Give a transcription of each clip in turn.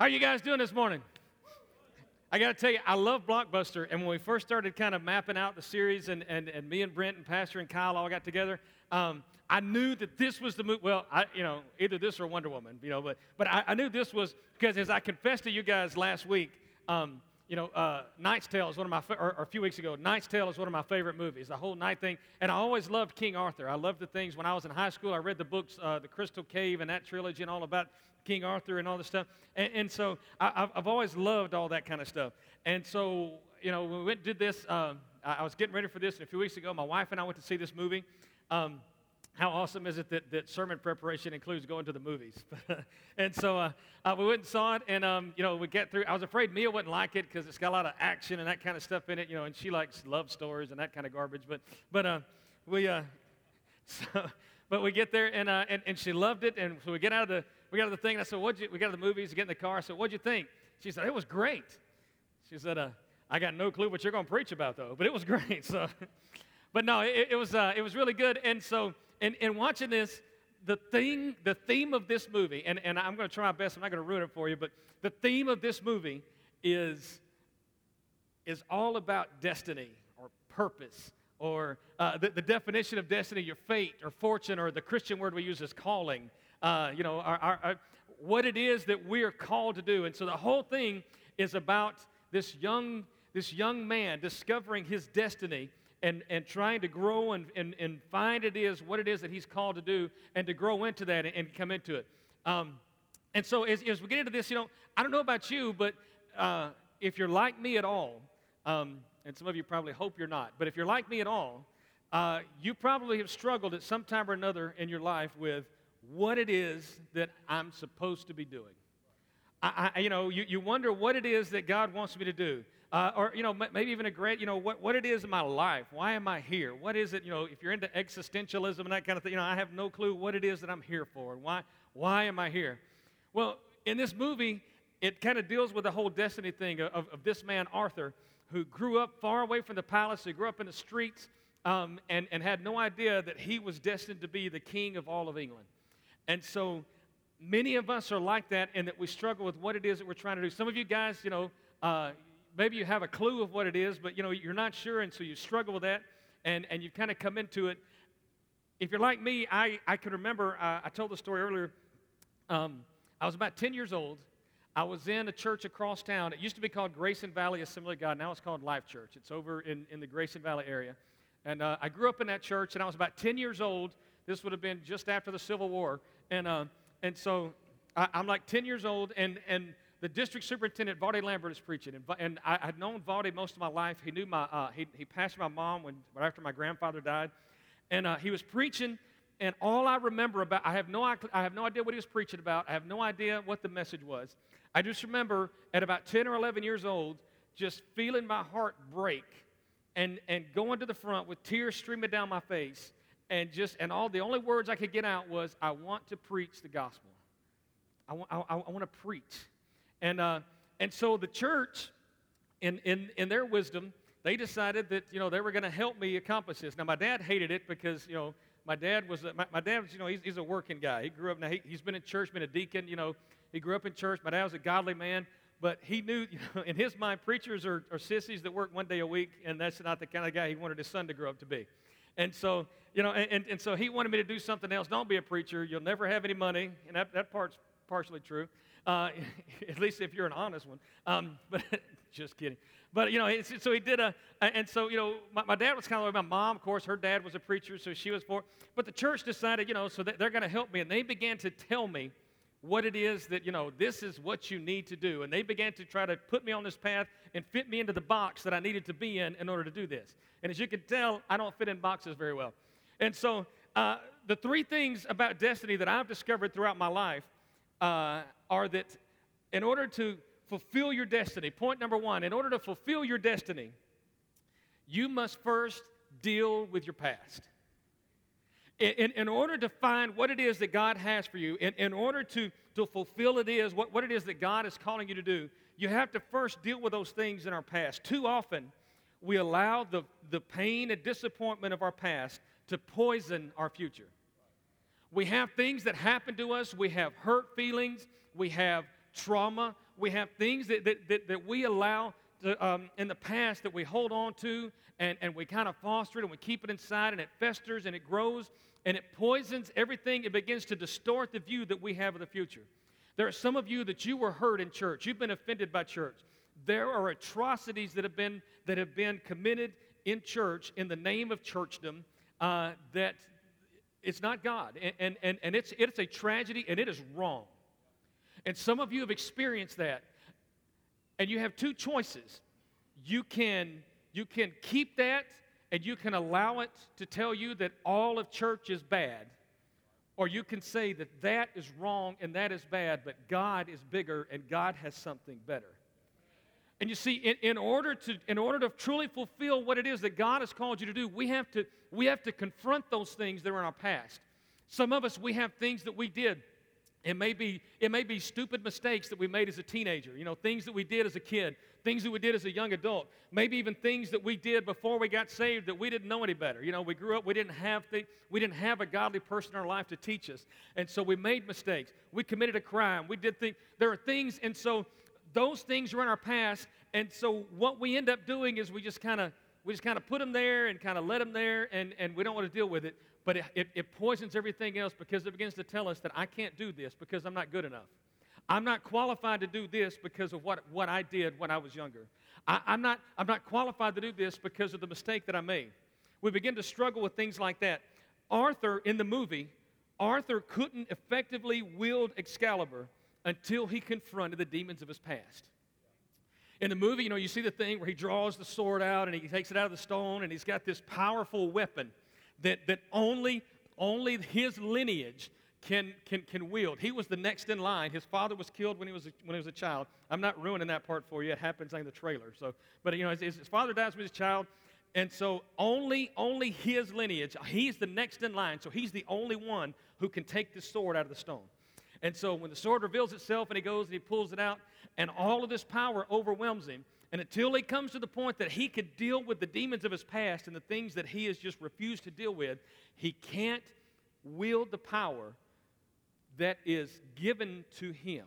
How are you guys doing this morning? I got to tell you, I love Blockbuster. And when we first started kind of mapping out the series, and, and, and me and Brent and Pastor and Kyle all got together, um, I knew that this was the movie. Well, I, you know, either this or Wonder Woman, you know, but, but I, I knew this was because as I confessed to you guys last week, um, you know, uh, Knight's Tale is one of my, or, or, a few weeks ago, Knight's Tale is one of my favorite movies, the whole knight thing. And I always loved King Arthur. I loved the things when I was in high school. I read the books, uh, The Crystal Cave and that trilogy and all about King Arthur and all this stuff. And, and so I, have always loved all that kind of stuff. And so, you know, when we went did this, uh, I was getting ready for this, and a few weeks ago, my wife and I went to see this movie. Um, how awesome is it that, that sermon preparation includes going to the movies? and so uh, uh, we went and saw it, and um, you know we get through. I was afraid Mia wouldn't like it because it's got a lot of action and that kind of stuff in it, you know, and she likes love stories and that kind of garbage. But but uh, we uh, so, but we get there and, uh, and and she loved it, and so we get out of the we got of the thing. And I said, "What you?" We got of the movies, get in the car. I said, "What'd you think?" She said, "It was great." She said, uh, "I got no clue what you're going to preach about though, but it was great." So, but no, it, it was it was really good, and so and, and watching this, the thing, the theme of this movie, and, and I'm going to try my best, I'm not going to ruin it for you, but the theme of this movie is, is all about destiny or purpose or uh, the, the, definition of destiny, your fate or fortune, or the Christian word we use is calling. Uh, you know, our, our, our, what it is that we are called to do. And so the whole thing is about this young, this young man discovering his destiny and, and trying to grow and, and, and find it is what it is that he's called to do and to grow into that and, and come into it. Um, and so as, as, we get into this, you know, I don't know about you, but uh, if you're like me at all, um, and some of you probably hope you're not, but if you're like me at all, uh, you probably have struggled at some time or another in your life with what it is that I'm supposed to be doing. I, I, you know, you, you wonder what it is that God wants me to do. Uh, or, you know, maybe even a great, you know, what, what it is in my life. Why am I here? What is it, you know, if you're into existentialism and that kind of thing, you know, I have no clue what it is that I'm here for and why, why am I here? Well, in this movie, it kind of deals with the whole destiny thing of, of this man, Arthur, who grew up far away from the palace. He grew up in the streets um, and, and had no idea that he was destined to be the king of all of England. And so many of us are like that in that we struggle with what it is that we're trying to do. Some of you guys, you know, uh, maybe you have a clue of what it is, but you know, you're not sure, and so you struggle with that, and, and you kind of come into it. If you're like me, I, I can remember, uh, I told the story earlier. Um, I was about 10 years old. I was in a church across town. It used to be called Grayson Valley Assembly of God. Now it's called Life Church. It's over in, in the Grayson Valley area. And uh, I grew up in that church, and I was about 10 years old. This would have been just after the Civil War. And, uh, and so I, am like 10 years old, and, and the district superintendent, Vardy Lambert, is preaching. And, and I had known Vardy most of my life. He knew my, uh, he, he passed my mom when, after my grandfather died. And uh, he was preaching, and all I remember about, I have, no, I have no idea what he was preaching about. I have no idea what the message was. I just remember at about 10 or 11 years old, just feeling my heart break and, and going to the front with tears streaming down my face. And just, and all the only words I could get out was, I want to preach the gospel. I want, I, I want to preach. And, uh, and so the church, in, in, in their wisdom, they decided that, you know, they were going to help me accomplish this. Now, my dad hated it because, you know, my dad was, my, my dad was, you know, he's, he's a working guy. He grew up, now he, he's been in church, been a deacon, you know, he grew up in church. My dad was a godly man, but he knew, you know, in his mind, preachers are, are sissies that work one day a week, and that's not the kind of guy he wanted his son to grow up to be. And so, you know, and, and so he wanted me to do something else. Don't be a preacher. You'll never have any money. And that, that part's partially true uh, at least if you're an honest one. Um, but just kidding. But, you know, so he did a, and so, you know, my, my dad was kind of like my mom, of course, her dad was a preacher, so she was for But the church decided, you know, so they're going to help me. And they began to tell me what it is that, you know, this is what you need to do. And they began to try to put me on this path and fit me into the box that I needed to be in in order to do this. And as you can tell, I don't fit in boxes very well. And so, uh, the three things about destiny that I've discovered throughout my life uh, are that in order to fulfill your destiny, point number one, in order to fulfill your destiny, you must first deal with your past. In, in, in, order to find what it is that God has for you, in, in order to, to fulfill it is, what, what it is that God is calling you to do, you have to first deal with those things in our past. Too often, we allow the, the pain and disappointment of our past to poison our future. We have things that happen to us, we have hurt feelings, we have trauma, we have things that, that, that, that we allow to, um, in the past that we hold on to and, and we kind of foster it and we keep it inside and it festers and it grows and it poisons everything. It begins to distort the view that we have of the future. There are some of you that you were hurt in church. You've been offended by church. There are atrocities that have been, that have been committed in church in the name of churchdom uh, that it's not God. And, and, and it's, it's a tragedy and it is wrong. And some of you have experienced that. And you have two choices. You can, you can keep that and you can allow it to tell you that all of church is bad. Or you can say that that is wrong and that is bad, but God is bigger and God has something better. And you see, in, in, order to, in order to truly fulfill what it is that God has called you to do, we have to, we have to confront those things that are in our past. Some of us, we have things that we did. It may, be, it may be stupid mistakes that we made as a teenager, you know, things that we did as a kid, things that we did as a young adult, maybe even things that we did before we got saved that we didn't know any better. You know, we grew up, we didn't have, th- we didn't have a godly person in our life to teach us. And so we made mistakes. We committed a crime. We did things. There are things, and so those things are in our past, and so what we end up doing is we just kind of we just kind of put them there and kind of let them there, and, and we don't want to deal with it. But it, it, it poisons everything else because it begins to tell us that I can't do this because I'm not good enough. I'm not qualified to do this because of what, what I did when I was younger. I, I'm, not, I'm not qualified to do this because of the mistake that I made. We begin to struggle with things like that. Arthur, in the movie, Arthur couldn't effectively wield Excalibur until he confronted the demons of his past. In the movie, you know, you see the thing where he draws the sword out and he takes it out of the stone and he's got this powerful weapon that, that only, only his lineage can, can, can wield. He was the next in line. His father was killed when he was a, when he was a child. I'm not ruining that part for you. It happens in the trailer. So, but you know, his, his father dies when he's a child, and so only only his lineage. He's the next in line. So he's the only one who can take the sword out of the stone. And so when the sword reveals itself and he goes and he pulls it out, and all of this power overwhelms him, and until he comes to the point that he could deal with the demons of his past and the things that he has just refused to deal with, he can't wield the power that is given to him.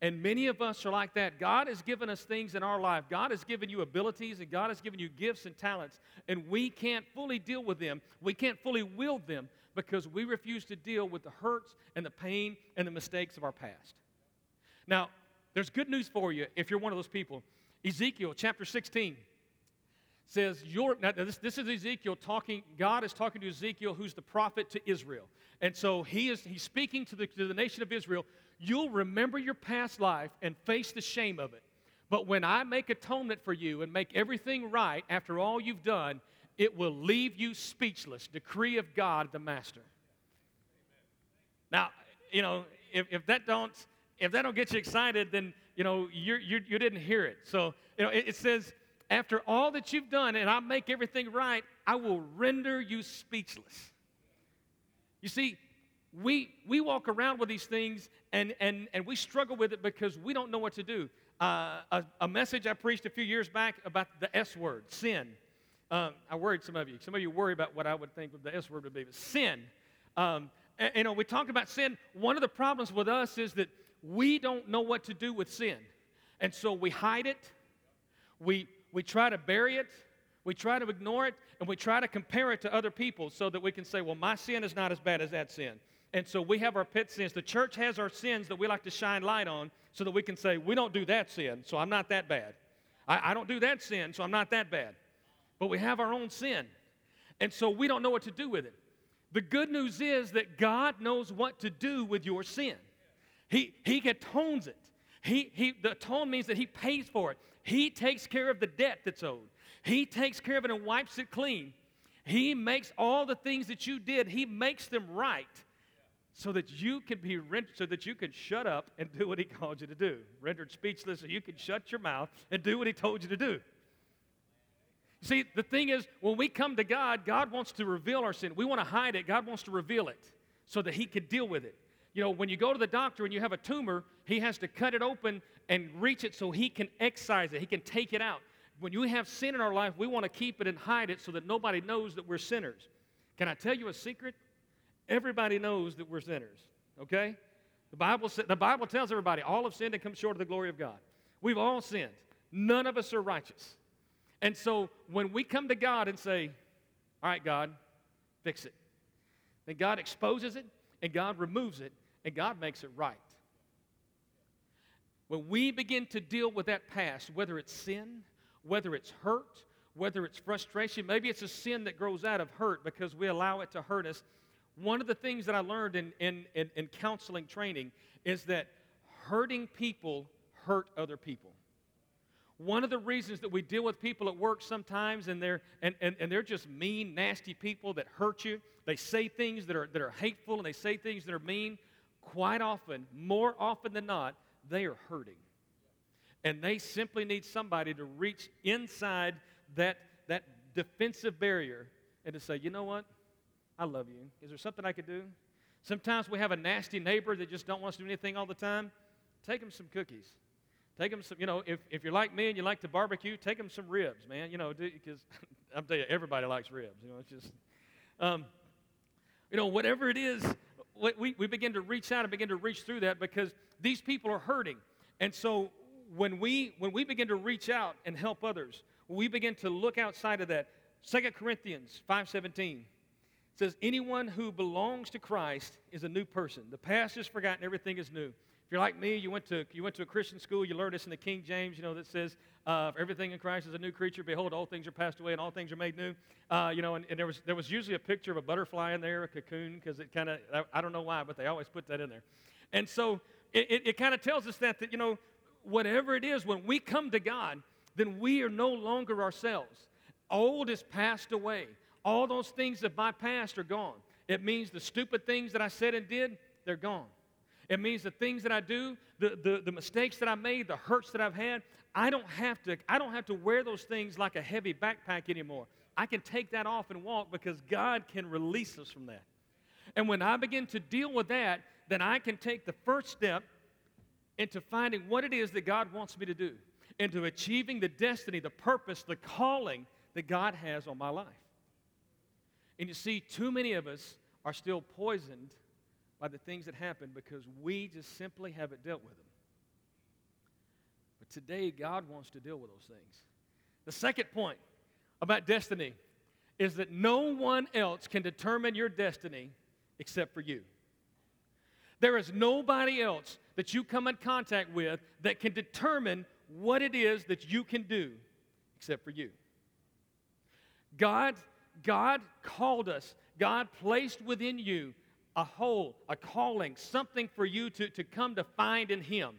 And many of us are like that. God has given us things in our life. God has given you abilities and God has given you gifts and talents, and we can't fully deal with them. We can't fully wield them because we refuse to deal with the hurts and the pain and the mistakes of our past. Now, there's good news for you if you're one of those people. Ezekiel chapter 16 says, now this, this is Ezekiel talking, God is talking to Ezekiel, who's the prophet to Israel. And so he is, he's speaking to the, to the nation of Israel. You'll remember your past life and face the shame of it. But when I make atonement for you and make everything right after all you've done, it will leave you speechless. Decree of God, the Master. Now, you know, if, if that don't if that don't get you excited, then you know you're, you did not hear it. So you know it, it says, after all that you've done, and I make everything right, I will render you speechless. You see, we we walk around with these things and and and we struggle with it because we don't know what to do. Uh, a, a, message I preached a few years back about the S word, sin. Um, I worried some of you. Some of you worry about what I would think the S word would be, but sin. Um, and, you know, we talked about sin. One of the problems with us is that we don't know what to do with sin. And so we hide it, we, we try to bury it, we try to ignore it, and we try to compare it to other people so that we can say, well, my sin is not as bad as that sin. And so we have our pet sins. The church has our sins that we like to shine light on so that we can say, we don't do that sin, so I'm not that bad. I, I don't do that sin, so I'm not that bad but we have our own sin. And so we don't know what to do with it. The good news is that God knows what to do with your sin. He, he atones it. He, he, the atone means that He pays for it. He takes care of the debt that's owed. He takes care of it and wipes it clean. He makes all the things that you did, He makes them right so that you can be rendered, so that you can shut up and do what He called you to do. Rendered speechless, so you can shut your mouth and do what He told you to do. See, the thing is, when we come to God, God wants to reveal our sin. We want to hide it. God wants to reveal it so that He could deal with it. You know, when you go to the doctor and you have a tumor, He has to cut it open and reach it so He can excise it, He can take it out. When you have sin in our life, we want to keep it and hide it so that nobody knows that we're sinners. Can I tell you a secret? Everybody knows that we're sinners, okay? The Bible, the Bible tells everybody all have sinned and come short of the glory of God. We've all sinned. None of us are righteous. And so when we come to God and say, All right, God, fix it, then God exposes it and God removes it and God makes it right. When we begin to deal with that past, whether it's sin, whether it's hurt, whether it's frustration, maybe it's a sin that grows out of hurt because we allow it to hurt us. One of the things that I learned in, in, in, in counseling training is that hurting people hurt other people. One of the reasons that we deal with people at work sometimes and they're, and, and, and they're just mean, nasty people that hurt you, they say things that are, that are hateful and they say things that are mean, quite often, more often than not, they are hurting. And they simply need somebody to reach inside that, that defensive barrier and to say, you know what? I love you. Is there something I could do? Sometimes we have a nasty neighbor that just don't want us to do anything all the time. Take them some cookies. Take them some, you know, if, if you're like me and you like to barbecue, take them some ribs, man. You know, because I'm telling you, everybody likes ribs. You know, it's just, um, you know, whatever it is, we, we begin to reach out and begin to reach through that because these people are hurting. And so when we, when we begin to reach out and help others, we begin to look outside of that. 2 Corinthians 5.17 says, anyone who belongs to Christ is a new person. The past is forgotten, everything is new. You're like me, you went to, you went to a Christian school, you learned this in the King James, you know, that says, uh, everything in Christ is a new creature. Behold, all things are passed away and all things are made new. Uh, you know, and, and, there, was, there was usually a picture of a butterfly in there, a cocoon, because it kind of, I, I, don't know why, but they always put that in there. And so it, it, it kind of tells us that, that, you know, whatever it is, when we come to God, then we are no longer ourselves. Old is passed away. All those things of my past are gone. It means the stupid things that I said and did, they're gone. It means the things that I do, the, the, the mistakes that I made, the hurts that I've had, I don't have to, I don't have to wear those things like a heavy backpack anymore. I can take that off and walk because God can release us from that. And when I begin to deal with that, then I can take the first step into finding what it is that God wants me to do into achieving the destiny, the purpose, the calling that God has on my life. And you see, too many of us are still poisoned by the things that happen because we just simply haven't dealt with them. But today, God wants to deal with those things. The second point about destiny is that no one else can determine your destiny except for you. There is nobody else that you come in contact with that can determine what it is that you can do except for you. God, God called us, God placed within you a hole, a calling, something for you to, to come to find in Him.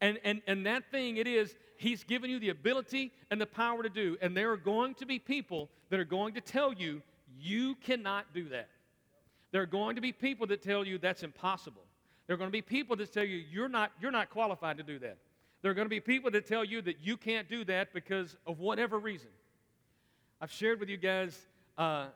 And, and, and that thing it is, He's given you the ability and the power to do. And there are going to be people that are going to tell you, you cannot do that. There are going to be people that tell you that's impossible. There are going to be people that tell you you're not, you're not qualified to do that. There are going to be people that tell you that you can't do that because of whatever reason. I've shared with you guys uh,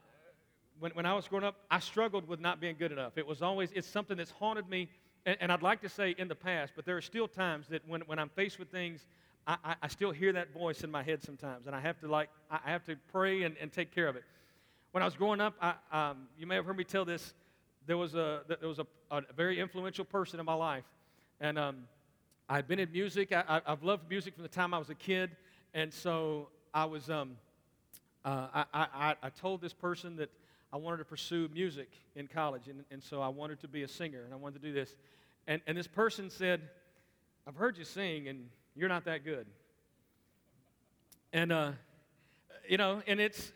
when, when I was growing up, I struggled with not being good enough. It was always, it's something that's haunted me, and, and I'd like to say in the past, but there are still times that when, when I'm faced with things, I, I, I still hear that voice in my head sometimes, and I have to like, I have to pray and, and take care of it. When I was growing up, I, um, you may have heard me tell this. There was a there was a, a very influential person in my life, and um, I'd been in music. I, have loved music from the time I was a kid. And so I was, um, uh, I, I, I, told this person that I wanted to pursue music in college. And, and so I wanted to be a singer and I wanted to do this. And, and this person said, I've heard you sing and you're not that good. And, uh, you know, and it's,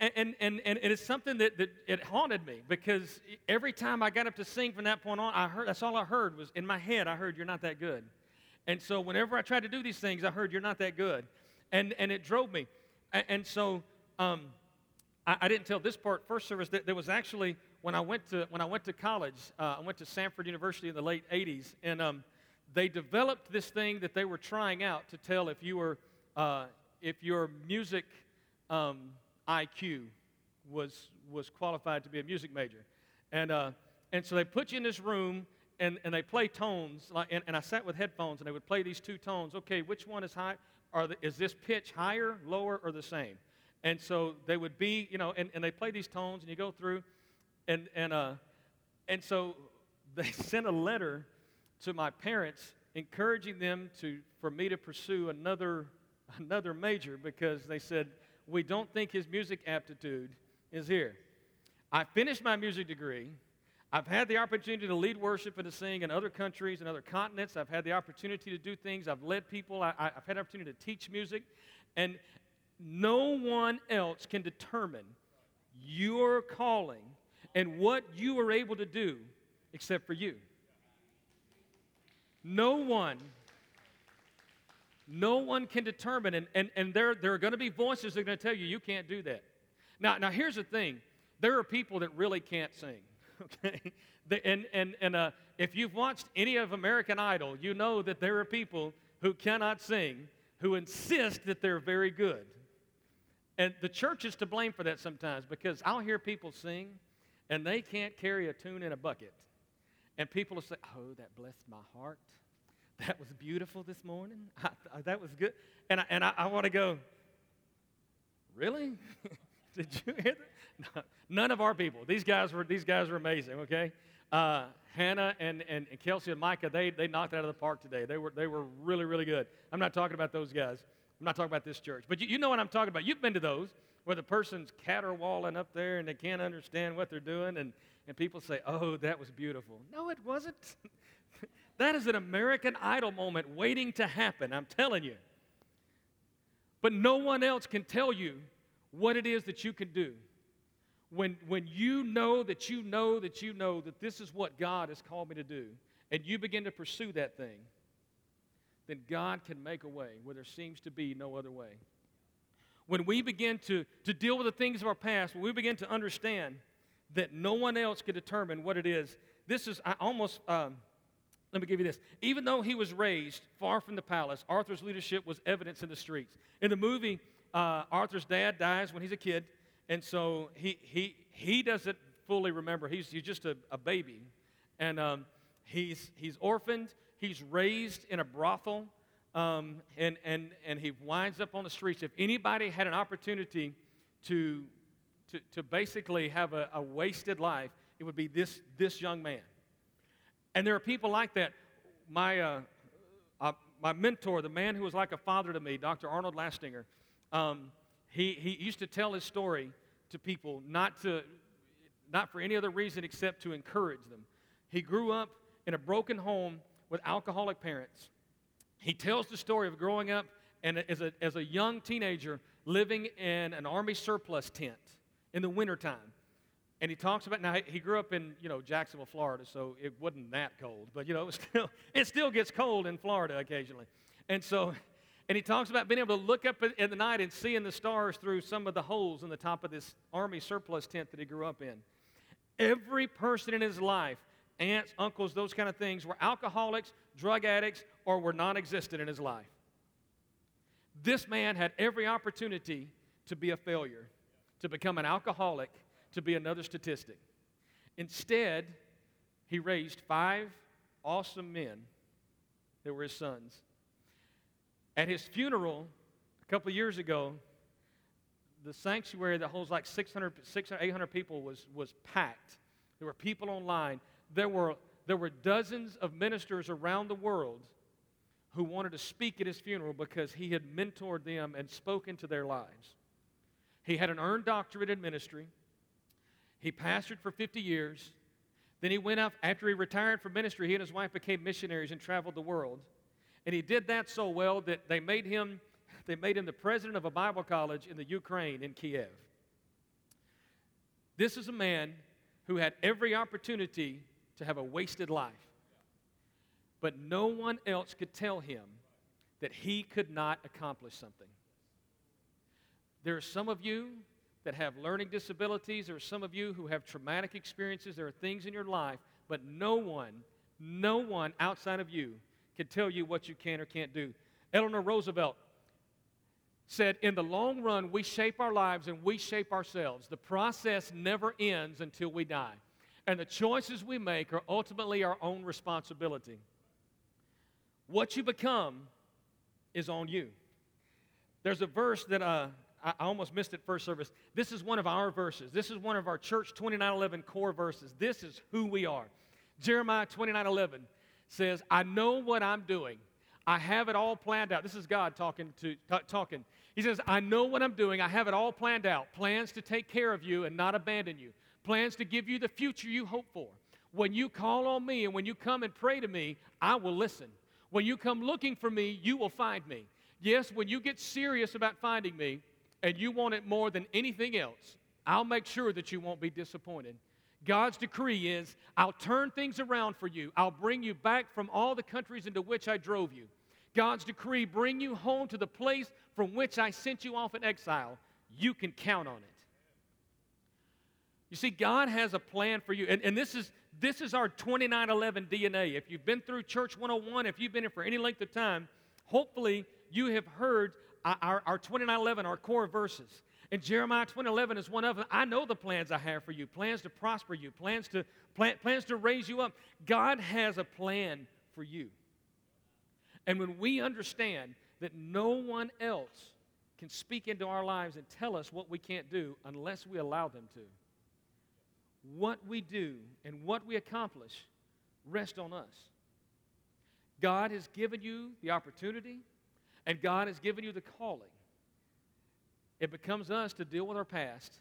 and, and, and it's something that, that it haunted me because every time I got up to sing from that point on, I heard that's all I heard was in my head, I heard, You're not that good. And so whenever I tried to do these things, I heard, You're not that good. And, and it drove me. And, and so um, I, I, didn't tell this part first service that there was actually when I went to, when I went to college, uh, I went to Samford University in the late 80s, and um, they developed this thing that they were trying out to tell if you were, uh, if your music, um, IQ was, was qualified to be a music major. And, uh, and so they put you in this room and, and they play tones. Like, and, and I sat with headphones and they would play these two tones. Okay, which one is high? Are the, is this pitch higher, lower, or the same? And so they would be, you know, and, and they play these tones and you go through. And, and, uh, and so they sent a letter to my parents encouraging them to, for me to pursue another, another major because they said, we don't think his music aptitude is here. I finished my music degree. I've had the opportunity to lead worship and to sing in other countries and other continents. I've had the opportunity to do things. I've led people. I, have had the opportunity to teach music. And no one else can determine your calling and what you are able to do except for you. No one, no one can determine, and, and, and there, there are going to be voices that are going to tell you you can't do that. Now, now here's the thing there are people that really can't sing, okay? and and, and uh, if you've watched any of American Idol, you know that there are people who cannot sing who insist that they're very good. And the church is to blame for that sometimes because I'll hear people sing and they can't carry a tune in a bucket. And people will say, Oh, that blessed my heart. That was beautiful this morning. I, I, that was good. And I, and I, I want to go, Really? Did you hear that? No, none of our people. These guys were, these guys were amazing, okay? Uh, Hannah and, and, and Kelsey and Micah, they, they knocked it out of the park today. They were, they were really, really good. I'm not talking about those guys. I'm not talking about this church. But you, you know what I'm talking about. You've been to those where the person's caterwauling up there and they can't understand what they're doing, and, and people say, Oh, that was beautiful. No, it wasn't. that is an American Idol moment waiting to happen, I'm telling you. But no one else can tell you what it is that you can do. When, when you know that you know that you know that this is what God has called me to do, and you begin to pursue that thing, then God can make a way where there seems to be no other way. When we begin to, to deal with the things of our past, when we begin to understand that no one else can determine what it is, this is I almost, um, let me give you this. Even though he was raised far from the palace, Arthur's leadership was evidence in the streets. In the movie, uh, Arthur's dad dies when he's a kid, and so he, he, he doesn't fully remember. He's, he's just a, a baby. And um, he's, he's orphaned. He's raised in a brothel, um, and, and, and he winds up on the streets. If anybody had an opportunity to, to, to basically have a, a wasted life, it would be this, this young man. And there are people like that. My, uh, uh, my mentor, the man who was like a father to me, Dr. Arnold Lastinger, um, he, he used to tell his story to people, not, to, not for any other reason except to encourage them. He grew up in a broken home with alcoholic parents. He tells the story of growing up and as a, as a young teenager living in an army surplus tent in the wintertime. And he talks about now he grew up in you know Jacksonville, Florida, so it wasn't that cold, but you know it still it still gets cold in Florida occasionally. And so and he talks about being able to look up in the night and seeing the stars through some of the holes in the top of this army surplus tent that he grew up in. Every person in his life, aunts, uncles, those kind of things, were alcoholics, drug addicts, or were non existent in his life. This man had every opportunity to be a failure, to become an alcoholic, to be another statistic. Instead, he raised five awesome men that were his sons at his funeral a couple of years ago, the sanctuary that holds like 600, 600 800 people was, was packed. There were people online. There were, there were dozens of ministers around the world who wanted to speak at his funeral because he had mentored them and spoken to their lives. He had an earned doctorate in ministry. He pastored for 50 years. Then he went off, after he retired from ministry, he and his wife became missionaries and traveled the world. And he did that so well that they made him, they made him the president of a Bible college in the Ukraine, in Kiev. This is a man who had every opportunity to have a wasted life. But no one else could tell him that he could not accomplish something. There are some of you that have learning disabilities. There are some of you who have traumatic experiences. There are things in your life, but no one, no one outside of you can tell you what you can or can't do. Eleanor Roosevelt said, In the long run, we shape our lives and we shape ourselves. The process never ends until we die. And the choices we make are ultimately our own responsibility. What you become is on you. There's a verse that uh, I almost missed it first service. This is one of our verses. This is one of our church 2911 core verses. This is who we are. Jeremiah 2911 says, I know what I'm doing. I have it all planned out. This is God talking to t- talking. He says, I know what I'm doing. I have it all planned out. Plans to take care of you and not abandon you. Plans to give you the future you hope for. When you call on me and when you come and pray to me, I will listen. When you come looking for me, you will find me. Yes, when you get serious about finding me and you want it more than anything else, I'll make sure that you won't be disappointed. God's decree is I'll turn things around for you. I'll bring you back from all the countries into which I drove you. God's decree bring you home to the place from which I sent you off in exile. You can count on it. You see, God has a plan for you. And, and this, is, this is our 2911 DNA. If you've been through Church 101, if you've been here for any length of time, hopefully you have heard our, our 2911, our core verses. And Jeremiah 2011 is one of them. I know the plans I have for you, plans to prosper you, plans to, plan, plans to raise you up. God has a plan for you. And when we understand that no one else can speak into our lives and tell us what we can't do unless we allow them to, what we do and what we accomplish rest on us. God has given you the opportunity, and God has given you the calling it becomes us to deal with our past.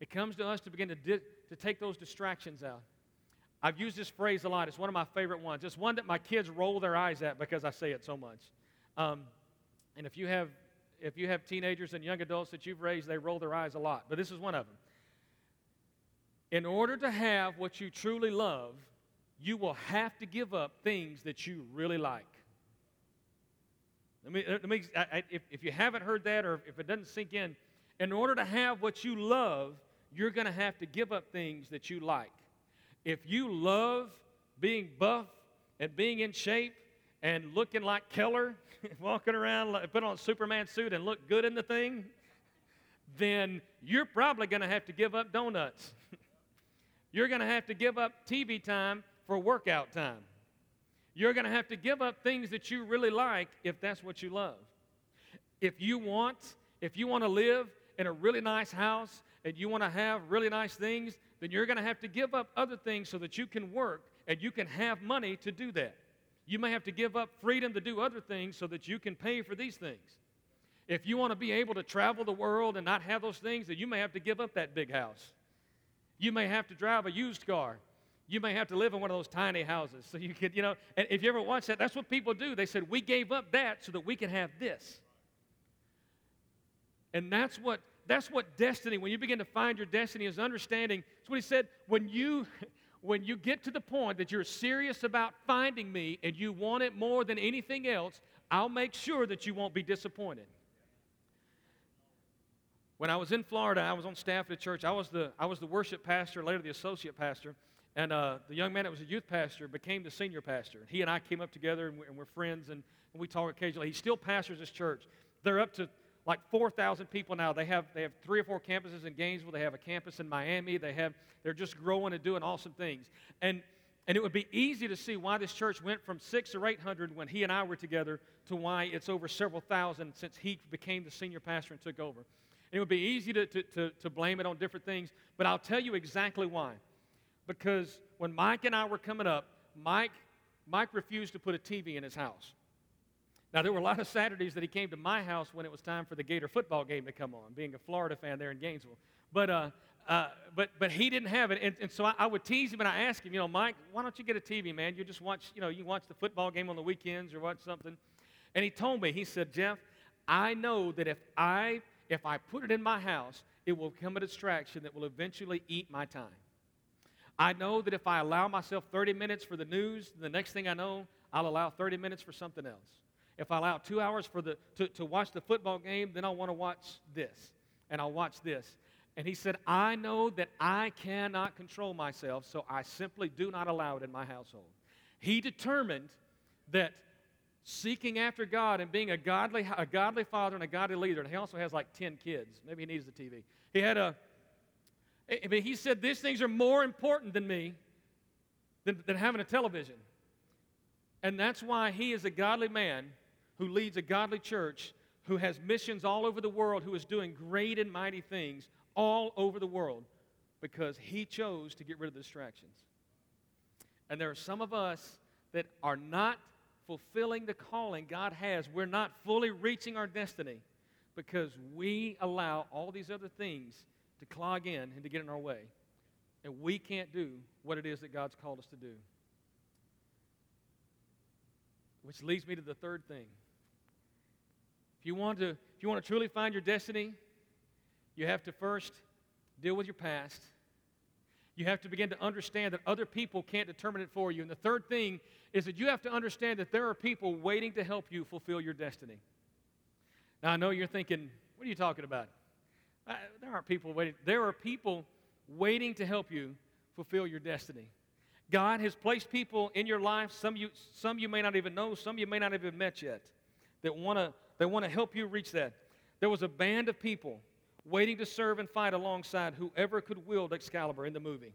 It comes to us to begin to, di- to take those distractions out. I've used this phrase a lot. It's one of my favorite ones. It's one that my kids roll their eyes at because I say it so much. Um, and if you have if you have teenagers and young adults that you've raised, they roll their eyes a lot. But this is one of them. In order to have what you truly love, you will have to give up things that you really like. Let me, let me I, if, if you haven't heard that or if it doesn't sink in, in order to have what you love, you're going to have to give up things that you like. If you love being buff and being in shape and looking like Keller, walking around, put on a Superman suit and look good in the thing, then you're probably going to have to give up donuts. you're going to have to give up TV time for workout time. You're going to have to give up things that you really like if that's what you love. If you want, if you want to live in a really nice house and you want to have really nice things, then you're going to have to give up other things so that you can work and you can have money to do that. You may have to give up freedom to do other things so that you can pay for these things. If you want to be able to travel the world and not have those things, then you may have to give up that big house. You may have to drive a used car you may have to live in one of those tiny houses. So you could, you know, and if you ever watch that, that's what people do. They said, We gave up that so that we can have this. And that's what that's what destiny, when you begin to find your destiny, is understanding. That's what he said. When you when you get to the point that you're serious about finding me and you want it more than anything else, I'll make sure that you won't be disappointed. When I was in Florida, I was on staff at a church. I was the, I was the worship pastor, later the associate pastor. And uh, the young man that was a youth pastor became the senior pastor. He and I came up together and we're, and we're friends and, and, we talk occasionally. He still pastors this church. They're up to like 4,000 people now. They have, they have three or four campuses in Gainesville. They have a campus in Miami. They have, they're just growing and doing awesome things. And, and it would be easy to see why this church went from six or 800 when he and I were together to why it's over several thousand since he became the senior pastor and took over. It would be easy to, to, to, to blame it on different things, but I'll tell you exactly why because when Mike and I were coming up, Mike, Mike refused to put a TV in his house. Now, there were a lot of Saturdays that he came to my house when it was time for the Gator football game to come on, being a Florida fan there in Gainesville. But, uh, uh, but, but he didn't have it. And, and so I, I, would tease him and I asked him, you know, Mike, why don't you get a TV, man? You just watch, you know, you watch the football game on the weekends or watch something. And he told me, he said, Jeff, I know that if I, if I put it in my house, it will become a distraction that will eventually eat my time. I know that if I allow myself 30 minutes for the news, the next thing I know, I'll allow 30 minutes for something else. If I allow two hours for the, to, to watch the football game, then I'll want to watch this, and I'll watch this. And he said, I know that I cannot control myself, so I simply do not allow it in my household. He determined that seeking after God and being a godly, a godly father and a godly leader, and he also has like 10 kids. Maybe he needs the TV. He had a, but he said, These things are more important than me than, than having a television. And that's why he is a godly man who leads a godly church, who has missions all over the world, who is doing great and mighty things all over the world because he chose to get rid of the distractions. And there are some of us that are not fulfilling the calling God has. We're not fully reaching our destiny because we allow all these other things to clog in and to get in our way. And we can't do what it is that God's called us to do. Which leads me to the third thing. If you want to, if you want to truly find your destiny, you have to first deal with your past. You have to begin to understand that other people can't determine it for you. And the third thing is that you have to understand that there are people waiting to help you fulfill your destiny. Now, I know you're thinking, what are you talking about? Uh, there aren't people waiting. There are people waiting to help you fulfill your destiny. God has placed people in your life, some you, some you may not even know, some you may not even met yet, that want to they want to help you reach that. There was a band of people waiting to serve and fight alongside whoever could wield Excalibur in the movie.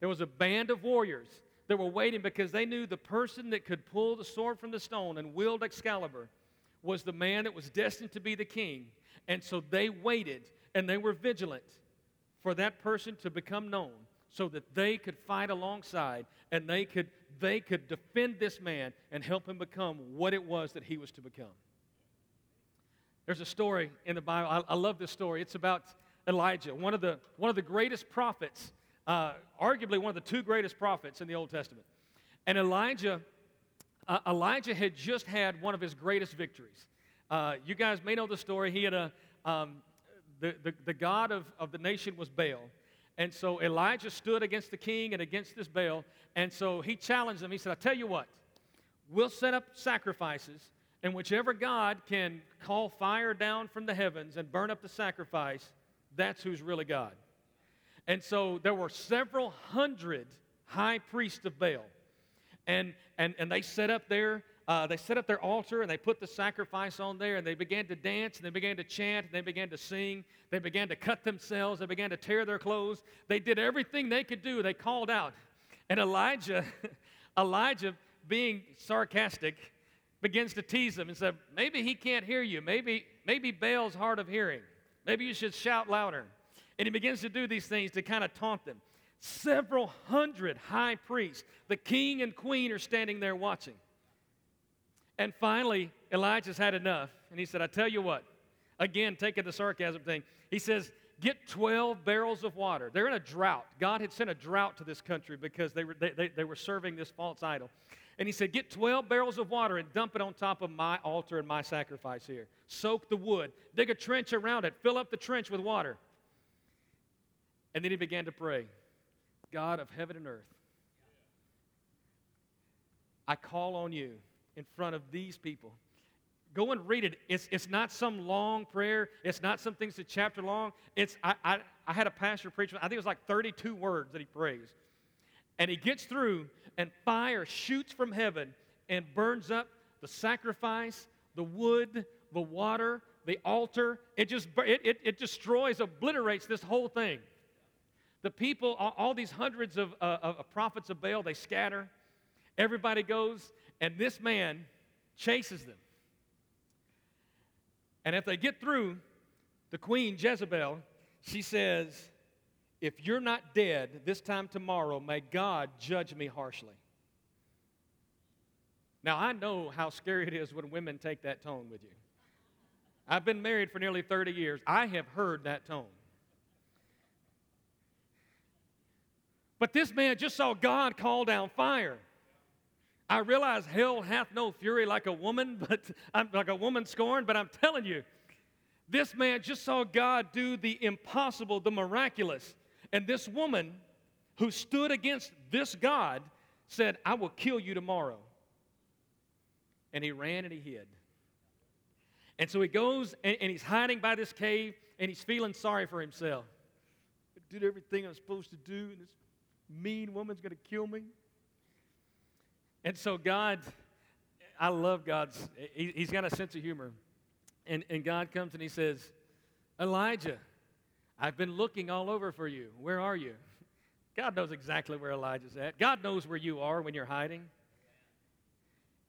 There was a band of warriors that were waiting because they knew the person that could pull the sword from the stone and wield Excalibur was the man that was destined to be the king. And so they waited and they were vigilant for that person to become known so that they could fight alongside and they could, they could defend this man and help him become what it was that he was to become. There's a story in the Bible. I, I love this story. It's about Elijah, one of the, one of the greatest prophets, uh, arguably one of the two greatest prophets in the Old Testament. And Elijah, uh, Elijah had just had one of his greatest victories. Uh, you guys may know the story. He had a, um, the, the, the God of, of the nation was Baal. And so Elijah stood against the king and against this Baal. And so he challenged them. He said, I tell you what, we'll set up sacrifices and whichever God can call fire down from the heavens and burn up the sacrifice, that's who's really God. And so there were several hundred high priests of Baal. And, and, and they set up their uh, they set up their altar and they put the sacrifice on there and they began to dance and they began to chant and they began to sing. They began to cut themselves. They began to tear their clothes. They did everything they could do. They called out. And Elijah, Elijah, being sarcastic, begins to tease them and said, Maybe he can't hear you. Maybe, maybe Baal's hard of hearing. Maybe you should shout louder. And he begins to do these things to kind of taunt them. Several hundred high priests, the king and queen, are standing there watching. And finally, Elijah's had enough. And he said, I tell you what, again, taking the sarcasm thing, he says, Get 12 barrels of water. They're in a drought. God had sent a drought to this country because they were, they, they, they were serving this false idol. And he said, Get 12 barrels of water and dump it on top of my altar and my sacrifice here. Soak the wood, dig a trench around it, fill up the trench with water. And then he began to pray God of heaven and earth, I call on you in front of these people. Go and read it. It's, it's not some long prayer. It's not some things a chapter long. It's I, I, I had a pastor preach. I think it was like 32 words that he prays. And he gets through, and fire shoots from heaven and burns up the sacrifice, the wood, the water, the altar. It just it, it, it destroys, obliterates this whole thing. The people, all, these hundreds of, uh, of prophets of Baal, they scatter. Everybody goes, and this man chases them. And if they get through, the queen Jezebel, she says, if you're not dead this time tomorrow, may God judge me harshly. Now, I know how scary it is when women take that tone with you. I've been married for nearly 30 years. I have heard that tone. But this man just saw God call down fire. I realize hell hath no fury like a woman, but I'm like a woman scorned, but I'm telling you, this man just saw God do the impossible, the miraculous. And this woman who stood against this God said, I will kill you tomorrow. And he ran and he hid. And so he goes and, and he's hiding by this cave and he's feeling sorry for himself. I did everything I'm supposed to do, and this mean woman's going to kill me. And so God, I love God's, he, he's got a sense of humor. And, and God comes and he says, Elijah, I've been looking all over for you. Where are you? God knows exactly where Elijah's at. God knows where you are when you're hiding.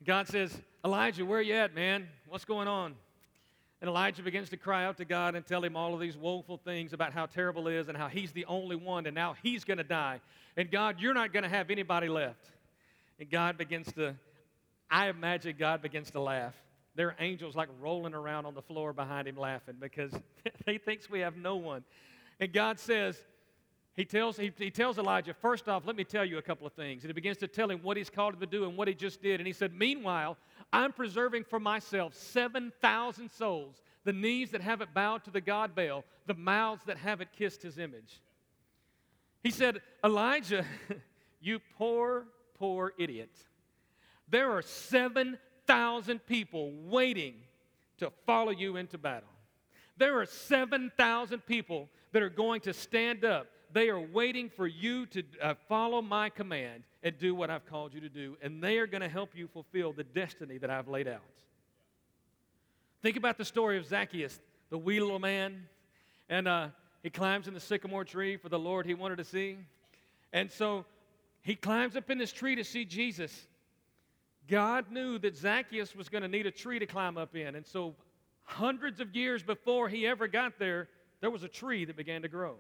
God says, Elijah, where you at, man? What's going on? And Elijah begins to cry out to God and tell him all of these woeful things about how terrible it is and how he's the only one and now he's going to die. And God, you're not going to have anybody left. And God begins to, I imagine God begins to laugh. There are angels like rolling around on the floor behind him laughing because he thinks we have no one. And God says, he tells, he, he tells Elijah, first off, let me tell you a couple of things. And he begins to tell him what he's called him to do and what he just did. And he said, Meanwhile, I'm preserving for myself 7,000 souls, the knees that haven't bowed to the God Baal, the mouths that haven't kissed his image. He said, Elijah, you poor, poor idiot. There are 7,000 people waiting to follow you into battle. There are 7,000 people that are going to stand up they are waiting for you to uh, follow my command and do what I've called you to do, and they are going to help you fulfill the destiny that I've laid out. Think about the story of Zacchaeus, the wee little man, and uh, he climbs in the sycamore tree for the Lord he wanted to see. And so he climbs up in this tree to see Jesus. God knew that Zacchaeus was going to need a tree to climb up in. And so, hundreds of years before he ever got there, there was a tree that began to grow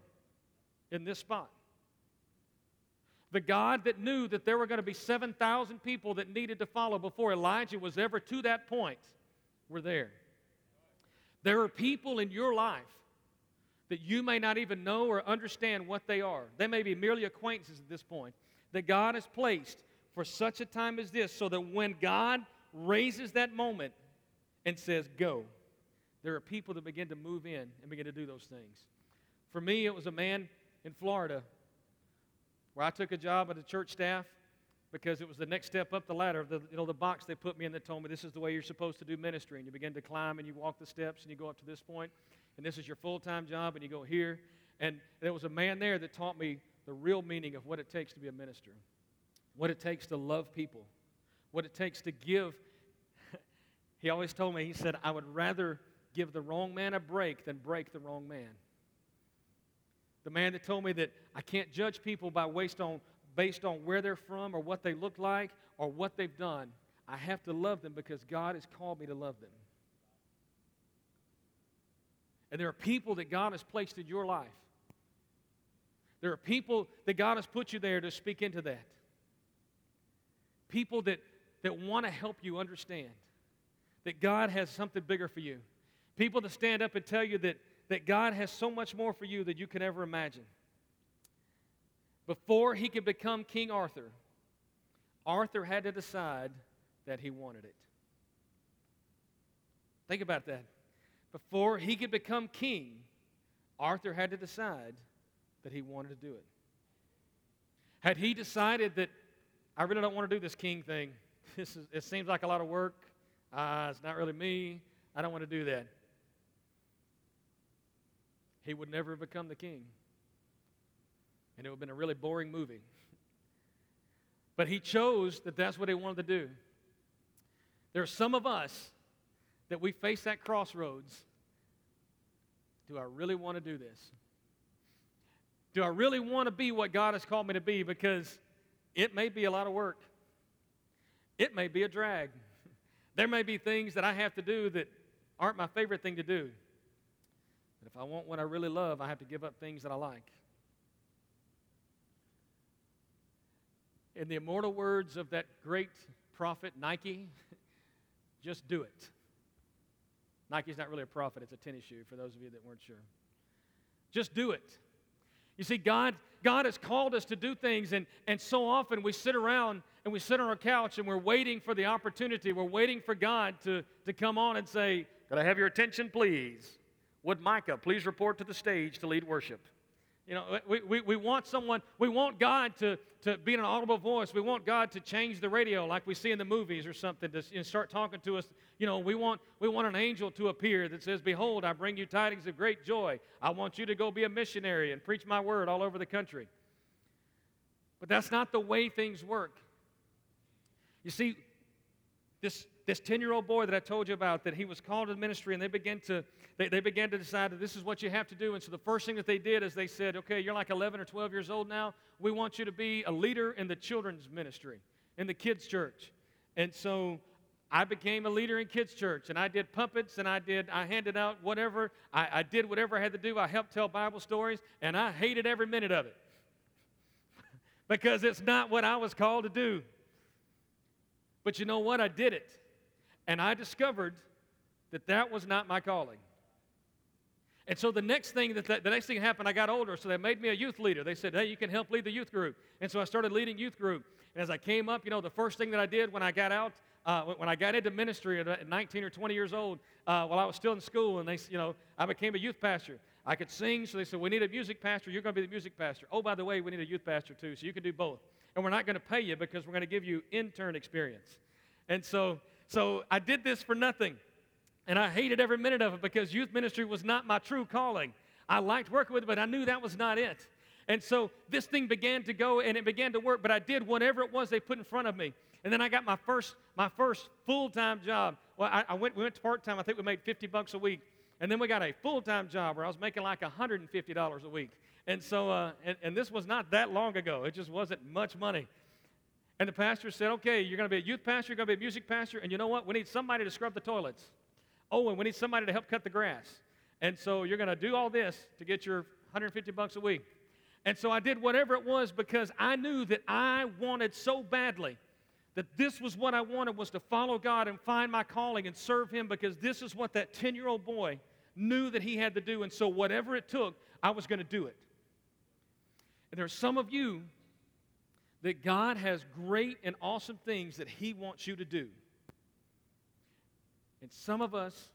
in this spot. The God that knew that there were going to be 7,000 people that needed to follow before Elijah was ever to that point were there. There are people in your life that you may not even know or understand what they are. They may be merely acquaintances at this point that God has placed for such a time as this so that when God raises that moment and says, Go, there are people that begin to move in and begin to do those things. For me, it was a man in Florida where I took a job at a church staff because it was the next step up the ladder. Of the, you know, the box they put me in that told me this is the way you're supposed to do ministry. And you begin to climb and you walk the steps and you go up to this point, and this is your full time job, and you go here. And there was a man there that taught me the real meaning of what it takes to be a minister, what it takes to love people, what it takes to give. he always told me, he said, I would rather give the wrong man a break than break the wrong man. The man that told me that I can't judge people by based on, based on where they're from or what they look like or what they've done. I have to love them because God has called me to love them. And there are people that God has placed in your life. There are people that God has put you there to speak into that. People that, that want to help you understand that God has something bigger for you. People that stand up and tell you that that God has so much more for you than you can ever imagine. Before he could become King Arthur, Arthur had to decide that he wanted it. Think about that. Before he could become king, Arthur had to decide that he wanted to do it. Had he decided that I really don't want to do this king thing, this is, it seems like a lot of work, uh, it's not really me, I don't want to do that he would never have become the king. And it would have been a really boring movie. But he chose that that's what he wanted to do. There are some of us that we face that crossroads. Do I really want to do this? Do I really want to be what God has called me to be? Because it may be a lot of work, it may be a drag. There may be things that I have to do that aren't my favorite thing to do. But if I want what I really love, I have to give up things that I like. In the immortal words of that great prophet, Nike, just do it. Nike's not really a prophet, it's a tennis shoe for those of you that weren't sure. Just do it. You see, God, God has called us to do things, and, and so often we sit around and we sit on our couch and we're waiting for the opportunity. We're waiting for God to, to come on and say, Could I have your attention, please? Would Micah please report to the stage to lead worship? You know, we, we, we want someone, we want God to, to be in an audible voice. We want God to change the radio like we see in the movies or something to start talking to us. You know, we want, we want an angel to appear that says, Behold, I bring you tidings of great joy. I want you to go be a missionary and preach my word all over the country. But that's not the way things work. You see, this, this 10 year old boy that I told you about, that he was called to the ministry, and they began to, they, they began to decide that this is what you have to do. And so the first thing that they did is they said, okay, you're like 11 or 12 years old now. We want you to be a leader in the children's ministry, in the kids' church. And so I became a leader in kids' church, and I did puppets, and I did, I handed out whatever, I, I did whatever I had to do. I helped tell Bible stories, and I hated every minute of it because it's not what I was called to do. But you know what? I did it. And I discovered that that was not my calling. And so the next thing that the next thing happened, I got older, so they made me a youth leader. They said, "Hey, you can help lead the youth group." And so I started leading youth group. And as I came up, you know, the first thing that I did when I got out, uh, when I got into ministry at 19 or 20 years old, uh, while I was still in school, and they, you know, I became a youth pastor. I could sing, so they said, "We need a music pastor. You're going to be the music pastor." Oh, by the way, we need a youth pastor too, so you can do both. And we're not going to pay you because we're going to give you intern experience. And so, so I did this for nothing. And I hated every minute of it because youth ministry was not my true calling. I liked working with it, but I knew that was not it. And so this thing began to go and it began to work, but I did whatever it was they put in front of me. And then I got my first, my first full-time job. Well, I, I went, we went to part-time. I think we made 50 bucks a week. And then we got a full-time job where I was making like $150 a week. And so, uh, and, and this was not that long ago. It just wasn't much money. And the pastor said, okay, you're going to be a youth pastor, you're going to be a music pastor, and you know what? We need somebody to scrub the toilets. Oh, and we need somebody to help cut the grass. And so you're going to do all this to get your 150 bucks a week. And so I did whatever it was because I knew that I wanted so badly that this was what I wanted was to follow God and find my calling and serve him because this is what that 10-year-old boy knew that he had to do and so whatever it took, I was going to do it. And there are some of you that God has great and awesome things that he wants you to do. And some of us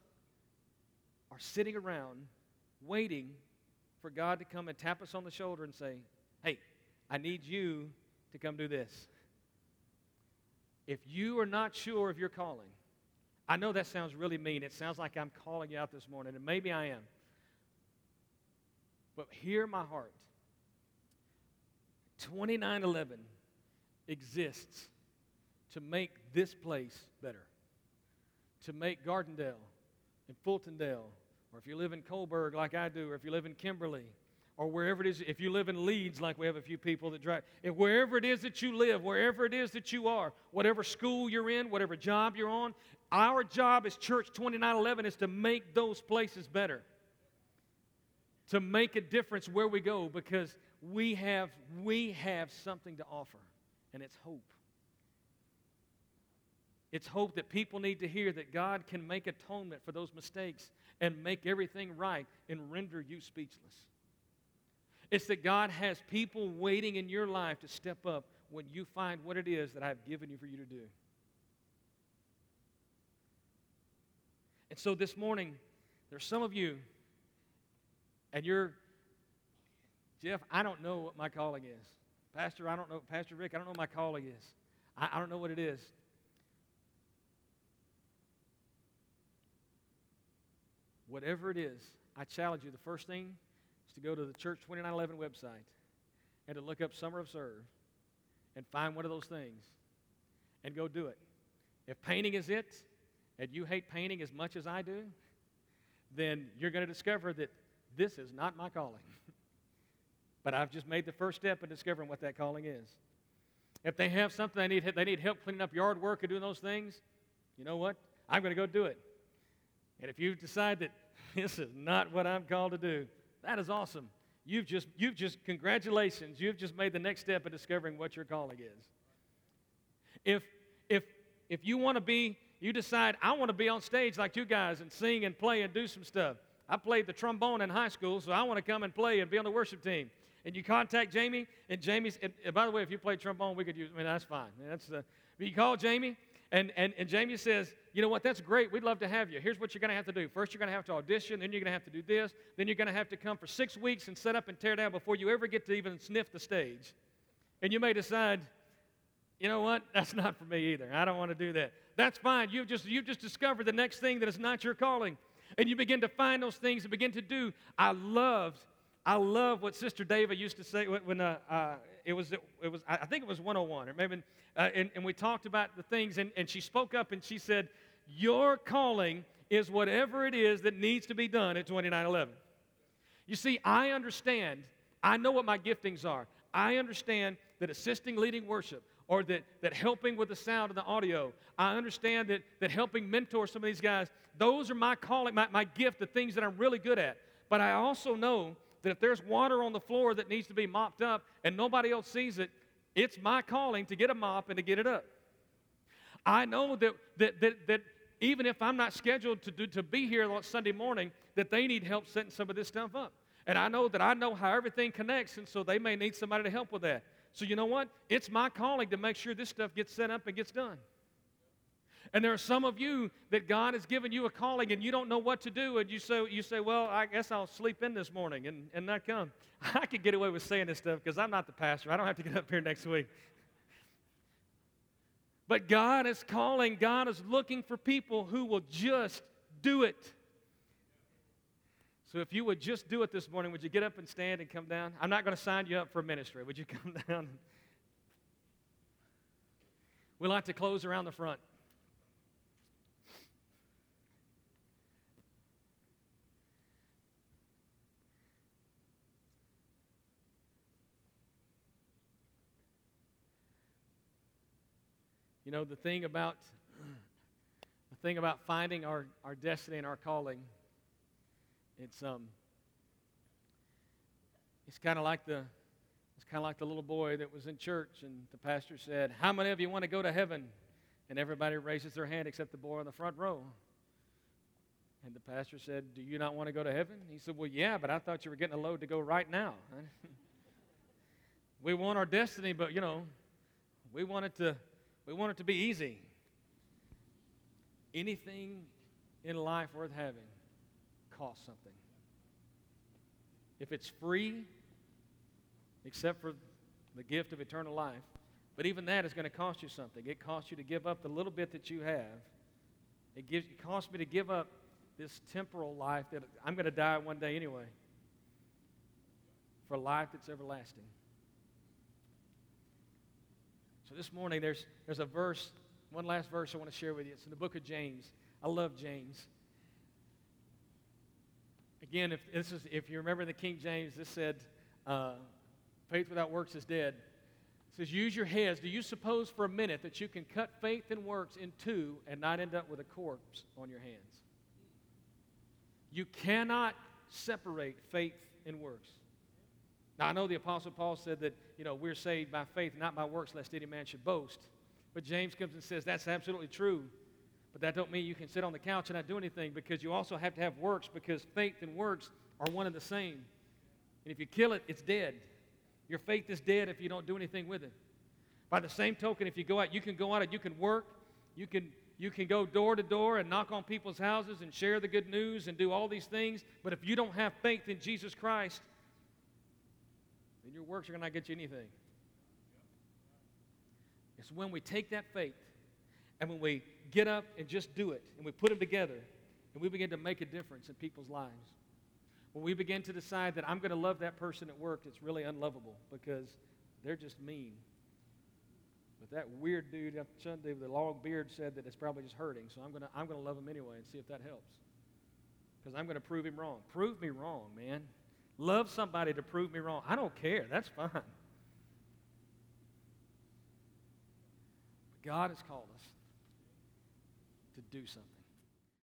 are sitting around waiting for God to come and tap us on the shoulder and say, Hey, I need you to come do this. If you are not sure of your calling, I know that sounds really mean. It sounds like I'm calling you out this morning, and maybe I am. But hear my heart. 2911 exists to make this place better to make Gardendale and Fultondale, or if you live in Coburg like I do, or if you live in Kimberly, or wherever it is, if you live in Leeds, like we have a few people that drive, if wherever it is that you live, wherever it is that you are, whatever school you're in, whatever job you're on, our job as Church 2911 is to make those places better. To make a difference where we go because we have, we have something to offer, and it's hope. It's hope that people need to hear that God can make atonement for those mistakes and make everything right and render you speechless. It's that God has people waiting in your life to step up when you find what it is that I've given you for you to do. And so this morning, there's some of you, and you're, Jeff, I don't know what my calling is. Pastor, I don't know, Pastor Rick, I don't know what my calling is. I, I don't know what it is. Whatever it is, I challenge you. The first thing is to go to the Church 2911 website and to look up Summer of Serve and find one of those things and go do it. If painting is it, and you hate painting as much as I do, then you're going to discover that this is not my calling. but I've just made the first step in discovering what that calling is. If they have something they need, they need help cleaning up yard work and doing those things, you know what? I'm going to go do it. And if you decide that this is not what I'm called to do, that is awesome. You've just, you've just, congratulations, you've just made the next step in discovering what your calling is. If, if, if you want to be, you decide, I want to be on stage like you guys and sing and play and do some stuff. I played the trombone in high school, so I want to come and play and be on the worship team. And you contact Jamie, and Jamie's, and, and by the way, if you play trombone, we could use, I mean, that's fine. That's, uh, you call Jamie, and, and, and Jamie says, You know what? That's great. We'd love to have you. Here's what you're going to have to do. First, you're going to have to audition. Then, you're going to have to do this. Then, you're going to have to come for six weeks and set up and tear down before you ever get to even sniff the stage. And you may decide, You know what? That's not for me either. I don't want to do that. That's fine. You've just, you've just discovered the next thing that is not your calling. And you begin to find those things and begin to do. I loved I love what Sister Dava used to say when uh, uh, it was, it was, I think it was 101, or maybe, uh, and, and we talked about the things, and, and she spoke up and she said, Your calling is whatever it is that needs to be done at 2911. You see, I understand, I know what my giftings are. I understand that assisting leading worship or that, that helping with the sound and the audio, I understand that, that helping mentor some of these guys, those are my calling, my, my gift, the things that I'm really good at. But I also know that if there's water on the floor that needs to be mopped up and nobody else sees it, it's my calling to get a mop and to get it up. I know that, that, that, that even if I'm not scheduled to, do, to be here on Sunday morning, that they need help setting some of this stuff up. And I know that I know how everything connects, and so they may need somebody to help with that. So you know what? It's my calling to make sure this stuff gets set up and gets done. And there are some of you that God has given you a calling and you don't know what to do, and you say, you say Well, I guess I'll sleep in this morning and, and not come. I could get away with saying this stuff because I'm not the pastor. I don't have to get up here next week. But God is calling, God is looking for people who will just do it. So if you would just do it this morning, would you get up and stand and come down? I'm not going to sign you up for ministry. Would you come down? We like to close around the front. You know, the thing about the thing about finding our, our destiny and our calling, it's um it's kind of like the it's kind of like the little boy that was in church and the pastor said, "How many of you want to go to heaven?" And everybody raises their hand except the boy in the front row. And the pastor said, Do you not want to go to heaven? He said, Well, yeah, but I thought you were getting a load to go right now. we want our destiny, but, you know, we want it to we want it to be easy. Anything in life worth having costs something. If it's free, except for the gift of eternal life, but even that is going to cost you something. It costs you to give up the little bit that you have. It, gives, it costs me to give up this temporal life that I'm going to die one day anyway for life that's everlasting. So this morning, there's, there's a verse, one last verse I want to share with you. It's in the book of James. I love James. Again, if, this is, if you remember the King James, this said, uh, faith without works is dead. It says, use your heads. Do you suppose for a minute that you can cut faith and works in two and not end up with a corpse on your hands? You cannot separate faith and works. Now, I know the Apostle Paul said that, you know, we're saved by faith, not by works, lest any man should boast. But James comes and says that's absolutely true. But that don't mean you can sit on the couch and not do anything because you also have to have works because faith and works are one and the same. And if you kill it, it's dead. Your faith is dead if you don't do anything with it. By the same token, if you go out, you can go out and you can work, you can you can go door to door and knock on people's houses and share the good news and do all these things, but if you don't have faith in Jesus Christ, then your works are going to not get you anything. It's when we take that faith and when we get up and just do it and we put them together and we begin to make a difference in people's lives. When we begin to decide that I'm going to love that person at work, that's really unlovable because they're just mean. But that weird dude up Sunday with the long beard said that it's probably just hurting, so I'm going to I'm going to love him anyway and see if that helps. Because I'm going to prove him wrong. Prove me wrong, man. Love somebody to prove me wrong. I don't care. That's fine. But God has called us to do something.